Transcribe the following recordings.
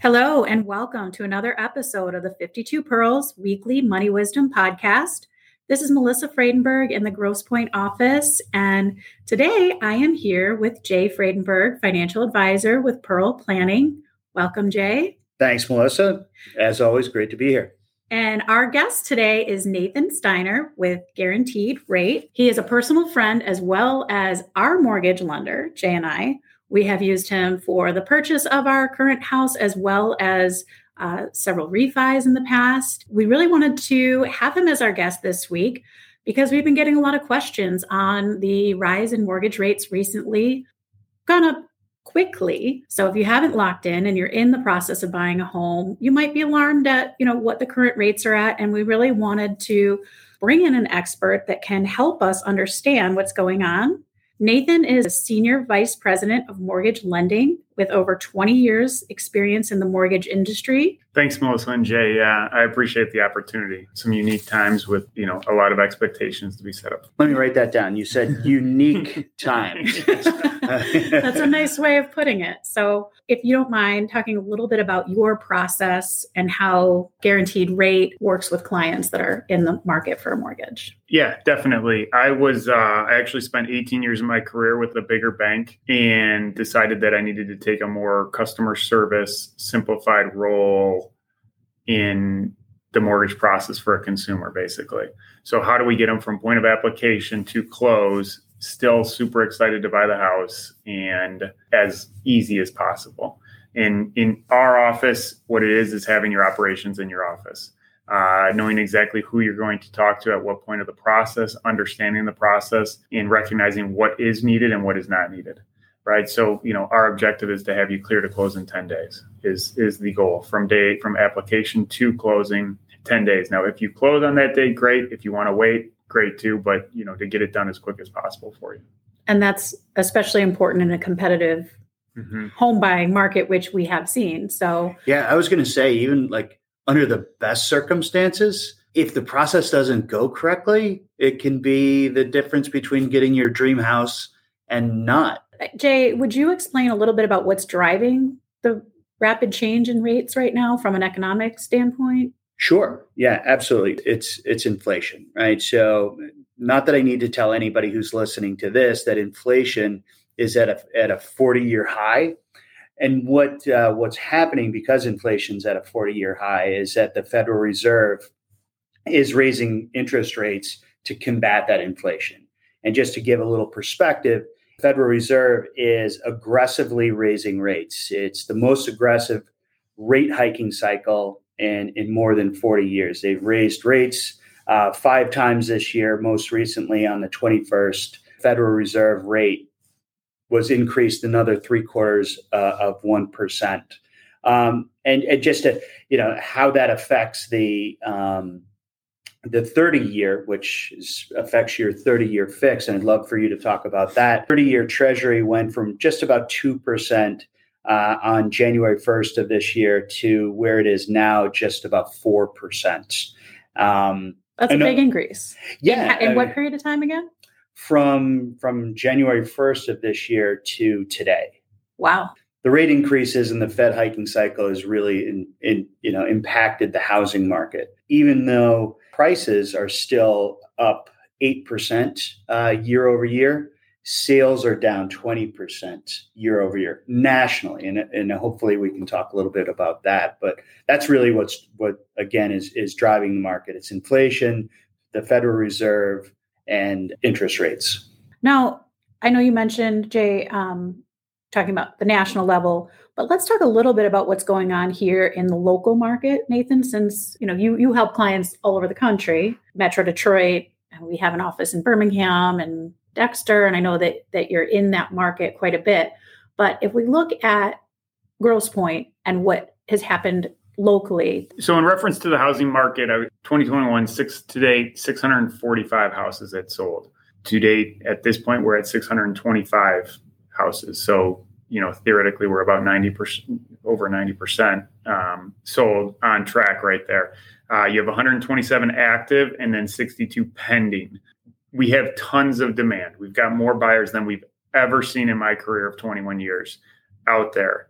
Hello, and welcome to another episode of the 52 Pearls Weekly Money Wisdom Podcast. This is Melissa Friedenberg in the Grosse Pointe office, and today I am here with Jay Friedenberg, financial advisor with Pearl Planning. Welcome, Jay. Thanks, Melissa. As always, great to be here. And our guest today is Nathan Steiner with Guaranteed Rate. He is a personal friend as well as our mortgage lender, Jay and I. We have used him for the purchase of our current house as well as uh, several refis in the past. We really wanted to have him as our guest this week because we've been getting a lot of questions on the rise in mortgage rates recently. Gone up quickly. So if you haven't locked in and you're in the process of buying a home, you might be alarmed at, you know, what the current rates are at and we really wanted to bring in an expert that can help us understand what's going on Nathan is a senior vice president of mortgage lending with over 20 years experience in the mortgage industry. Thanks, Melissa and Jay. Yeah, I appreciate the opportunity. Some unique times with, you know, a lot of expectations to be set up. Let me write that down. You said unique times. That's a nice way of putting it. So, if you don't mind talking a little bit about your process and how guaranteed rate works with clients that are in the market for a mortgage. Yeah, definitely. I was, uh, I actually spent 18 years of my career with a bigger bank and decided that I needed to take a more customer service, simplified role in the mortgage process for a consumer, basically. So, how do we get them from point of application to close, still super excited to buy the house, and as easy as possible? In in our office, what it is is having your operations in your office. Uh, knowing exactly who you're going to talk to at what point of the process, understanding the process, and recognizing what is needed and what is not needed right? So, you know, our objective is to have you clear to close in 10 days is is the goal from day from application to closing 10 days. Now, if you close on that day, great. If you want to wait, great too, but you know, to get it done as quick as possible for you. And that's especially important in a competitive mm-hmm. home buying market which we have seen. So, yeah, I was going to say even like under the best circumstances, if the process doesn't go correctly, it can be the difference between getting your dream house and not Jay, would you explain a little bit about what's driving the rapid change in rates right now from an economic standpoint? Sure. Yeah, absolutely. It's it's inflation, right? So not that I need to tell anybody who's listening to this that inflation is at a at a 40 year high. And what uh, what's happening because inflation's at a 40 year high is that the Federal Reserve is raising interest rates to combat that inflation. And just to give a little perspective, Federal Reserve is aggressively raising rates. It's the most aggressive rate hiking cycle in, in more than 40 years. They've raised rates uh, five times this year, most recently on the 21st. Federal Reserve rate was increased another three quarters uh, of 1%. Um, and, and, just to, you know, how that affects the, um, the 30 year, which is, affects your 30 year fix, and I'd love for you to talk about that. 30 year Treasury went from just about 2% uh, on January 1st of this year to where it is now, just about 4%. Um, That's a big increase. Yeah. In, in what period of time again? From from January 1st of this year to today. Wow the rate increases and the Fed hiking cycle has really in, in, you know impacted the housing market. Even though prices are still up eight percent uh, year over year, sales are down twenty percent year over year nationally, and and hopefully we can talk a little bit about that. But that's really what's what again is is driving the market. It's inflation, the Federal Reserve, and interest rates. Now, I know you mentioned Jay. Um, talking about the national level but let's talk a little bit about what's going on here in the local market nathan since you know you you help clients all over the country metro detroit and we have an office in birmingham and dexter and i know that that you're in that market quite a bit But if we look at Grosse and what has happened locally. So, in reference to the housing market, 2021, six to date, 645 houses that sold. To date, at this point, we're at 625 houses. So, you know, theoretically, we're about 90%, over 90% um, sold on track right there. Uh, you have 127 active and then 62 pending. We have tons of demand. We've got more buyers than we've ever seen in my career of 21 years out there.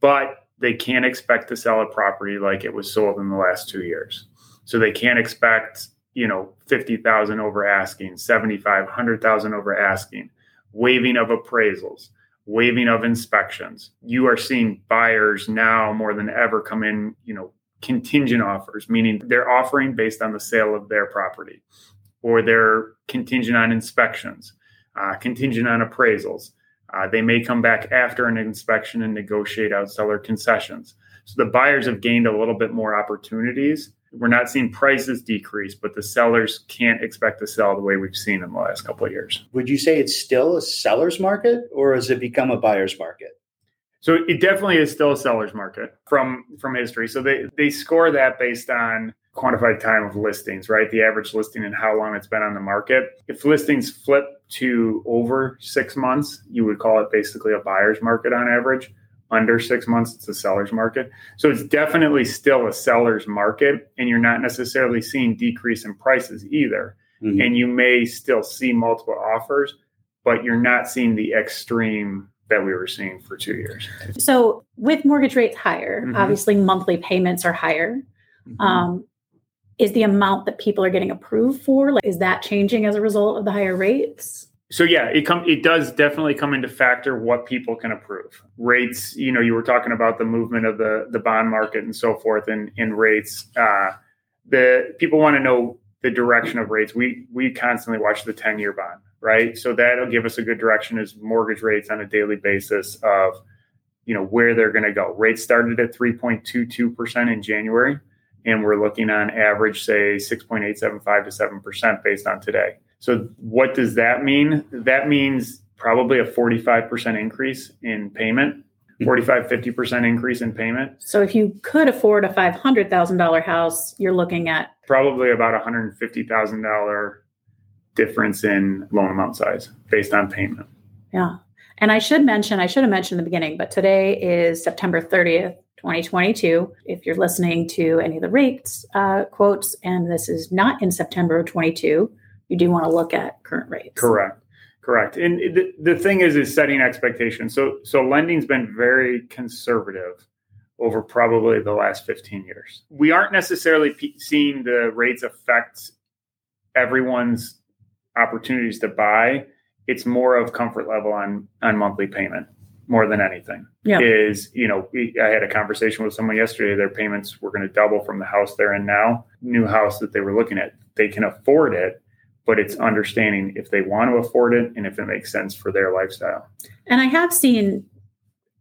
But they can't expect to sell a property like it was sold in the last two years. So they can't expect, you know, 50,000 over asking, 75, 100,000 over asking, waiving of appraisals, waiving of inspections. You are seeing buyers now more than ever come in, you know, contingent offers, meaning they're offering based on the sale of their property, or they're contingent on inspections, uh, contingent on appraisals. Uh, they may come back after an inspection and negotiate out seller concessions. So the buyers have gained a little bit more opportunities. We're not seeing prices decrease, but the sellers can't expect to sell the way we've seen in the last couple of years. Would you say it's still a seller's market or has it become a buyer's market? So it definitely is still a seller's market from from history. So they they score that based on quantified time of listings, right? The average listing and how long it's been on the market. If listings flip to over six months, you would call it basically a buyer's market on average. Under six months, it's a seller's market. So it's definitely still a seller's market, and you're not necessarily seeing decrease in prices either. Mm-hmm. And you may still see multiple offers, but you're not seeing the extreme that we were seeing for two years. So, with mortgage rates higher, mm-hmm. obviously monthly payments are higher. Mm-hmm. Um, is the amount that people are getting approved for like is that changing as a result of the higher rates? So yeah, it come it does definitely come into factor what people can approve. Rates, you know, you were talking about the movement of the the bond market and so forth, and in rates. Uh, the people want to know the direction of rates. We we constantly watch the ten year bond right? So that'll give us a good direction as mortgage rates on a daily basis of, you know, where they're going to go. Rates started at 3.22% in January, and we're looking on average, say 6.875 to 7% based on today. So what does that mean? That means probably a 45% increase in payment. 45 50% increase in payment. So if you could afford a $500,000 house, you're looking at probably about $150,000 difference in loan amount size based on payment. Yeah. And I should mention, I should have mentioned in the beginning, but today is September 30th, 2022. If you're listening to any of the rates uh, quotes, and this is not in September of 22, you do want to look at current rates. Correct. Correct. And the, the thing is, is setting expectations. So, so lending's been very conservative over probably the last 15 years. We aren't necessarily seeing the rates affect everyone's opportunities to buy, it's more of comfort level on on monthly payment more than anything. Yeah. Is, you know, I had a conversation with someone yesterday, their payments were going to double from the house they're in now, new house that they were looking at. They can afford it, but it's understanding if they want to afford it and if it makes sense for their lifestyle. And I have seen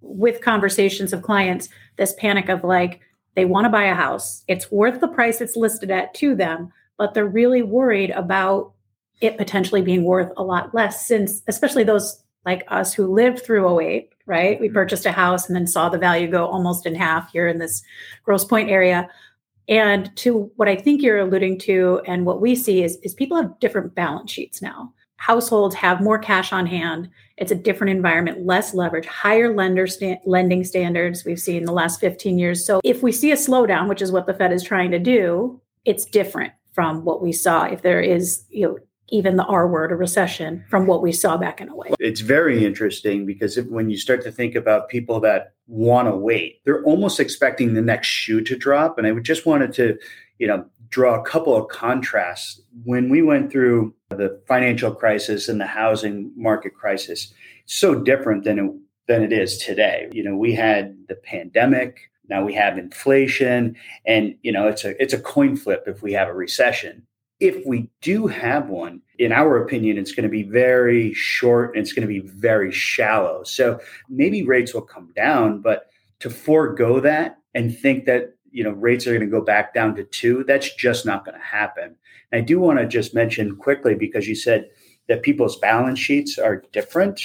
with conversations of clients this panic of like, they want to buy a house, it's worth the price it's listed at to them, but they're really worried about it potentially being worth a lot less since especially those like us who lived through 08 right we mm-hmm. purchased a house and then saw the value go almost in half here in this grosse Pointe area and to what i think you're alluding to and what we see is, is people have different balance sheets now. Households have more cash on hand. It's a different environment less leverage higher lender sta- lending standards we've seen in the last 15 years. So if we see a slowdown which is what the fed is trying to do it's different from what we saw. If there is you know even the R word, a recession, from what we saw back in 08. It's very interesting because when you start to think about people that want to wait, they're almost expecting the next shoe to drop. And I just wanted to, you know, draw a couple of contrasts. When we went through the financial crisis and the housing market crisis, so different than it, than it is today. You know, we had the pandemic, now we have inflation, and you know, it's a it's a coin flip if we have a recession if we do have one, in our opinion, it's going to be very short and it's going to be very shallow. So maybe rates will come down, but to forego that and think that you know rates are going to go back down to two, that's just not going to happen. And I do want to just mention quickly because you said that people's balance sheets are different.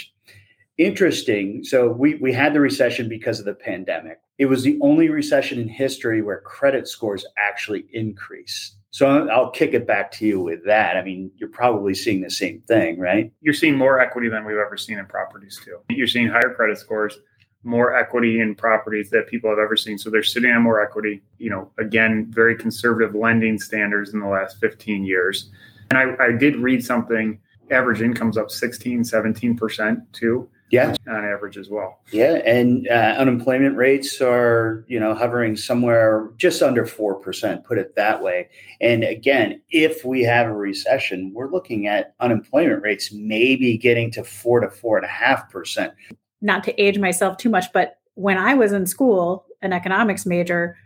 interesting. So we we had the recession because of the pandemic. It was the only recession in history where credit scores actually increased. So I'll kick it back to you with that. I mean, you're probably seeing the same thing, right? You're seeing more equity than we've ever seen in properties too. You're seeing higher credit scores, more equity in properties that people have ever seen. So they're sitting on more equity. You know, again, very conservative lending standards in the last 15 years. And I, I did read something, average income's up 16, 17% too yeah, on average as well. Yeah, and uh, unemployment rates are you know hovering somewhere just under four percent. Put it that way. And again, if we have a recession, we're looking at unemployment rates maybe getting to four to four and a half percent. Not to age myself too much, but when I was in school, an economics major,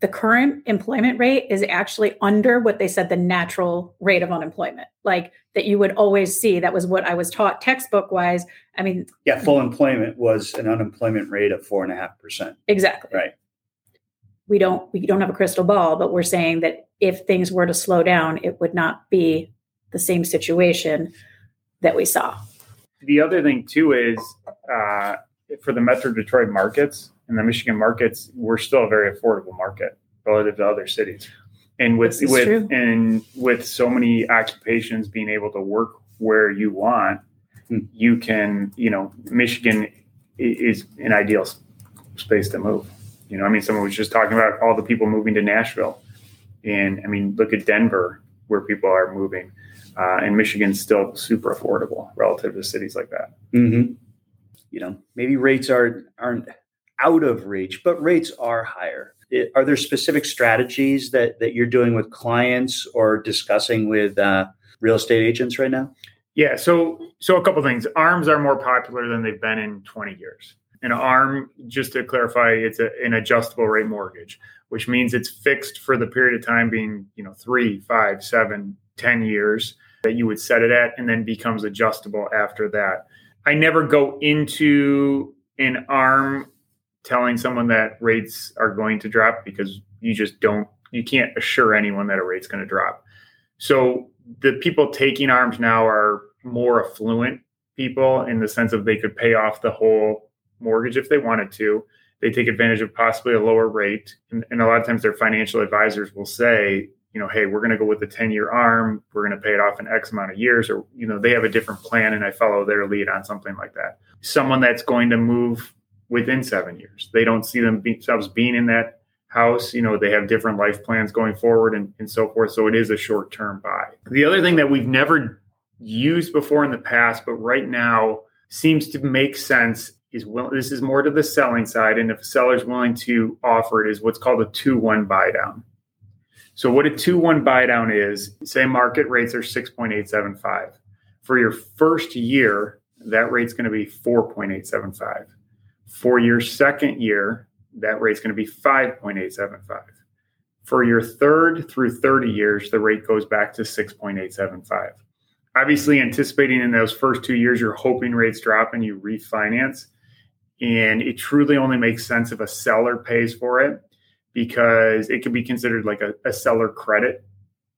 the current employment rate is actually under what they said the natural rate of unemployment. Like that you would always see that was what i was taught textbook wise i mean yeah full employment was an unemployment rate of four and a half percent. Exactly. Right. We don't we don't have a crystal ball but we're saying that if things were to slow down it would not be the same situation that we saw. The other thing too is uh, for the metro detroit markets in the Michigan markets, we're still a very affordable market relative to other cities. And with with true. and with so many occupations being able to work where you want, hmm. you can, you know, Michigan is an ideal space to move. You know, I mean, someone was just talking about all the people moving to Nashville, and I mean, look at Denver, where people are moving, uh, and Michigan's still super affordable relative to cities like that. Mm-hmm. You know, maybe rates are aren't out of reach, but rates are higher. Are there specific strategies that, that you're doing with clients or discussing with uh, real estate agents right now? Yeah, so so a couple things. ARMs are more popular than they've been in 20 years. An ARM, just to clarify, it's a, an adjustable rate mortgage, which means it's fixed for the period of time being, you know, three, five, seven, ten years that you would set it at, and then becomes adjustable after that. I never go into an ARM telling someone that rates are going to drop because you just don't you can't assure anyone that a rate's going to drop. So the people taking arms now are more affluent people in the sense of they could pay off the whole mortgage if they wanted to. They take advantage of possibly a lower rate. And, and a lot of times their financial advisors will say, you know, hey, we're going to go with a 10 year arm. We're going to pay it off in X amount of years. Or, you know, they have a different plan and I follow their lead on something like that. Someone that's going to move within seven years. They don't see themselves being in that house. You know, they have different life plans going forward and, and so forth. So it is a short term buy. The other thing that we've never used before in the past, but right now seems to make sense is well, this is more to the selling side. And if a seller is willing to offer it, is what's called a 2 1 buy down. So, what a 2 1 buy down is, say market rates are 6.875. For your first year, that rate's going to be 4.875. For your second year, that rate's going to be 5.875. For your third through 30 years, the rate goes back to 6.875. Obviously, anticipating in those first two years, you're hoping rates drop and you refinance. And it truly only makes sense if a seller pays for it because it can be considered like a, a seller credit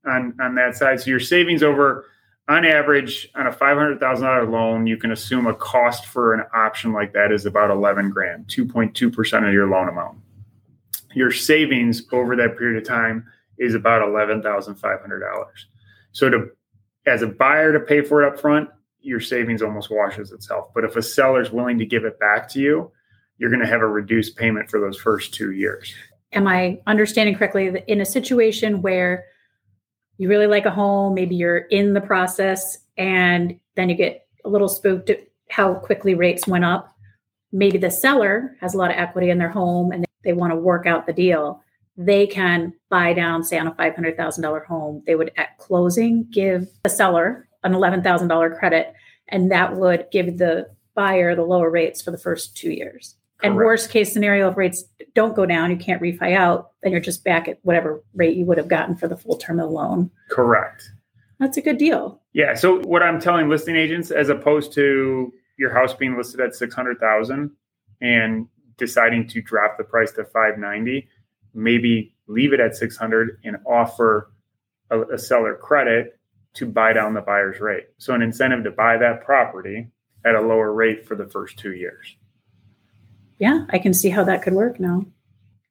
on, on that side. So your savings over on average, on a five hundred thousand dollar loan, you can assume a cost for an option like that is about eleven grand, two point two percent of your loan amount. Your savings over that period of time is about eleven thousand five hundred dollars. So, to as a buyer to pay for it up front, your savings almost washes itself. But if a seller is willing to give it back to you, you're going to have a reduced payment for those first two years. Am I understanding correctly that in a situation where you really like a home, maybe you're in the process, and then you get a little spooked at how quickly rates went up. Maybe the seller has a lot of equity in their home and they want to work out the deal. They can buy down, say, on a $500,000 home. They would, at closing, give the seller an $11,000 credit, and that would give the buyer the lower rates for the first two years. Correct. And worst case scenario, if rates don't go down, you can't refi out, then you're just back at whatever rate you would have gotten for the full term of the loan. Correct. That's a good deal. Yeah. So what I'm telling listing agents, as opposed to your house being listed at six hundred thousand and deciding to drop the price to five ninety, maybe leave it at six hundred and offer a, a seller credit to buy down the buyer's rate. So an incentive to buy that property at a lower rate for the first two years. Yeah, I can see how that could work now.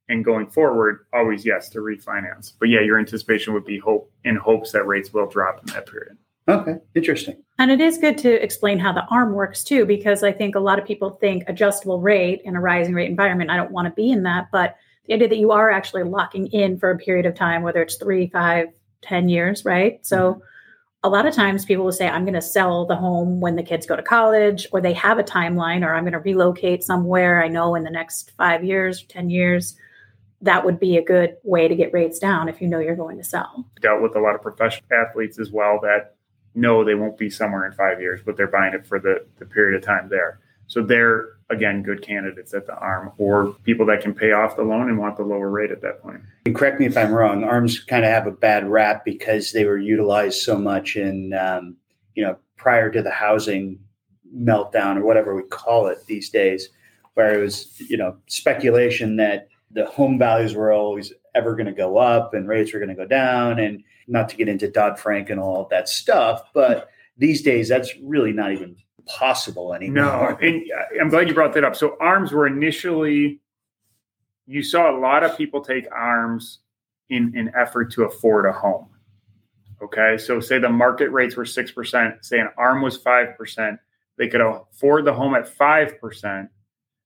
And going forward, always yes to refinance. But yeah, your anticipation would be hope in hopes that rates will drop in that period. Okay, interesting. And it is good to explain how the ARM works too, because I think a lot of people think adjustable rate in a rising rate environment. I don't want to be in that, but the idea that you are actually locking in for a period of time, whether it's three, five, ten years, right? So mm-hmm. A lot of times people will say, I'm going to sell the home when the kids go to college, or they have a timeline, or I'm going to relocate somewhere I know in the next five years, 10 years that would be a good way to get rates down if you know you're going to sell. Dealt with a lot of professional athletes as well that know they won't be somewhere in five years, but they're buying it for the, the period of time there. So they're again good candidates at the arm or people that can pay off the loan and want the lower rate at that point. And correct me if I'm wrong. Arms kind of have a bad rap because they were utilized so much in um, you know prior to the housing meltdown or whatever we call it these days, where it was you know speculation that the home values were always ever going to go up and rates were going to go down and not to get into Dodd Frank and all that stuff, but these days that's really not even possible anymore. No, and uh, I'm glad you brought that up. So arms were initially you saw a lot of people take arms in an effort to afford a home. Okay, so say the market rates were six percent, say an arm was five percent, they could afford the home at five percent,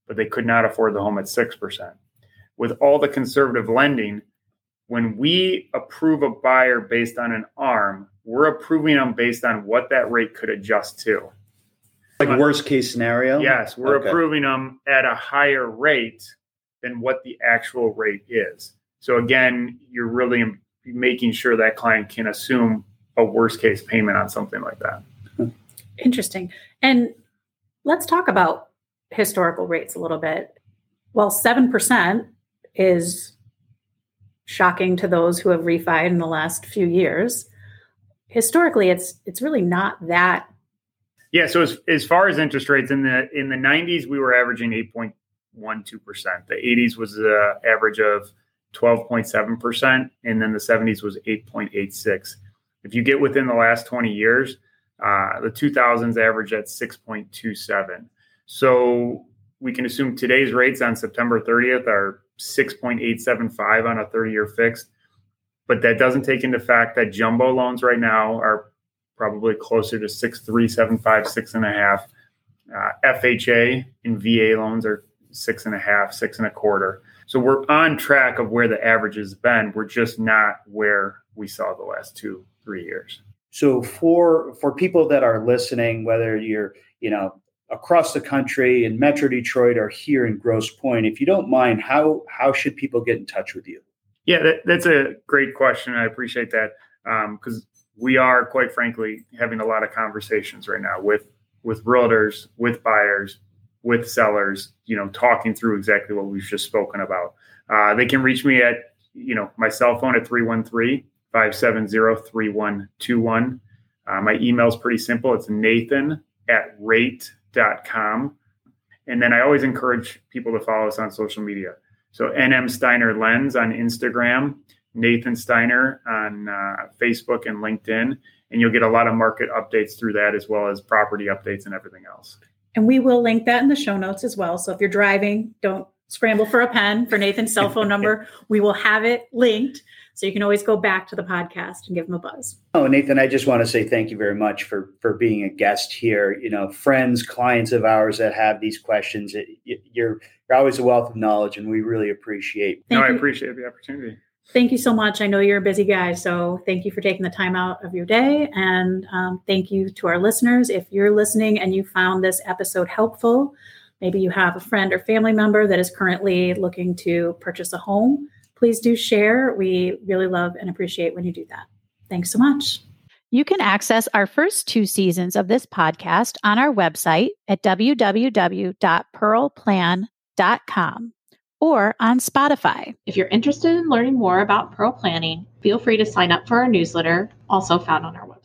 but they could not afford the home at six percent. With all the conservative lending, when we approve a buyer based on an arm, we're approving them based on what that rate could adjust to. Like worst case scenario? Yes, we're okay. approving them at a higher rate than what the actual rate is. So again, you're really making sure that client can assume a worst case payment on something like that. Hmm. Interesting. And let's talk about historical rates a little bit. Well, 7% is shocking to those who have refied in the last few years. Historically, it's it's really not that yeah. So as, as far as interest rates in the in the 90s, we were averaging 8.12%. The 80s was an average of 12.7%, and then the 70s was 8.86. If you get within the last 20 years, uh, the 2000s average at 6.27. So we can assume today's rates on September 30th are 6.875 on a 30 year fixed. But that doesn't take into fact that jumbo loans right now are probably closer to six three, seven five, six and a half. Uh, FHA and VA loans are six and a half, six and a quarter. So we're on track of where the average has been. We're just not where we saw the last two, three years. So for for people that are listening, whether you're you know across the country in Metro Detroit or here in Grosse Pointe, if you don't mind, how how should people get in touch with you? Yeah, that, that's a great question. I appreciate that because um, we are quite frankly having a lot of conversations right now with with realtors with buyers with sellers you know talking through exactly what we've just spoken about. Uh, they can reach me at you know my cell phone at 313-570-3121 uh, my email is pretty simple. It's nathan at rate.com and then i always encourage people to follow us on social media. So nm steiner lens on instagram Nathan Steiner on uh, Facebook and LinkedIn, and you'll get a lot of market updates through that as well as property updates and everything else. And we will link that in the show notes as well. So if you're driving, don't scramble for a pen for Nathan's cell phone number. we will have it linked. So you can always go back to the podcast and give him a buzz. Oh, Nathan, I just want to say thank you very much for for being a guest here. You know, friends, clients of ours that have these questions, it, you're you're always a wealth of knowledge, and we really appreciate. Thank no, you. I appreciate the opportunity thank you so much. I know you're a busy guy, so thank you for taking the time out of your day. And um, thank you to our listeners. If you're listening and you found this episode helpful, maybe you have a friend or family member that is currently looking to purchase a home, please do share. We really love and appreciate when you do that. Thanks so much. You can access our first two seasons of this podcast on our website at www.pearlplan.com or on Spotify. If you're interested in learning more about Pearl Planning, feel free to sign up for our newsletter, also found on our website.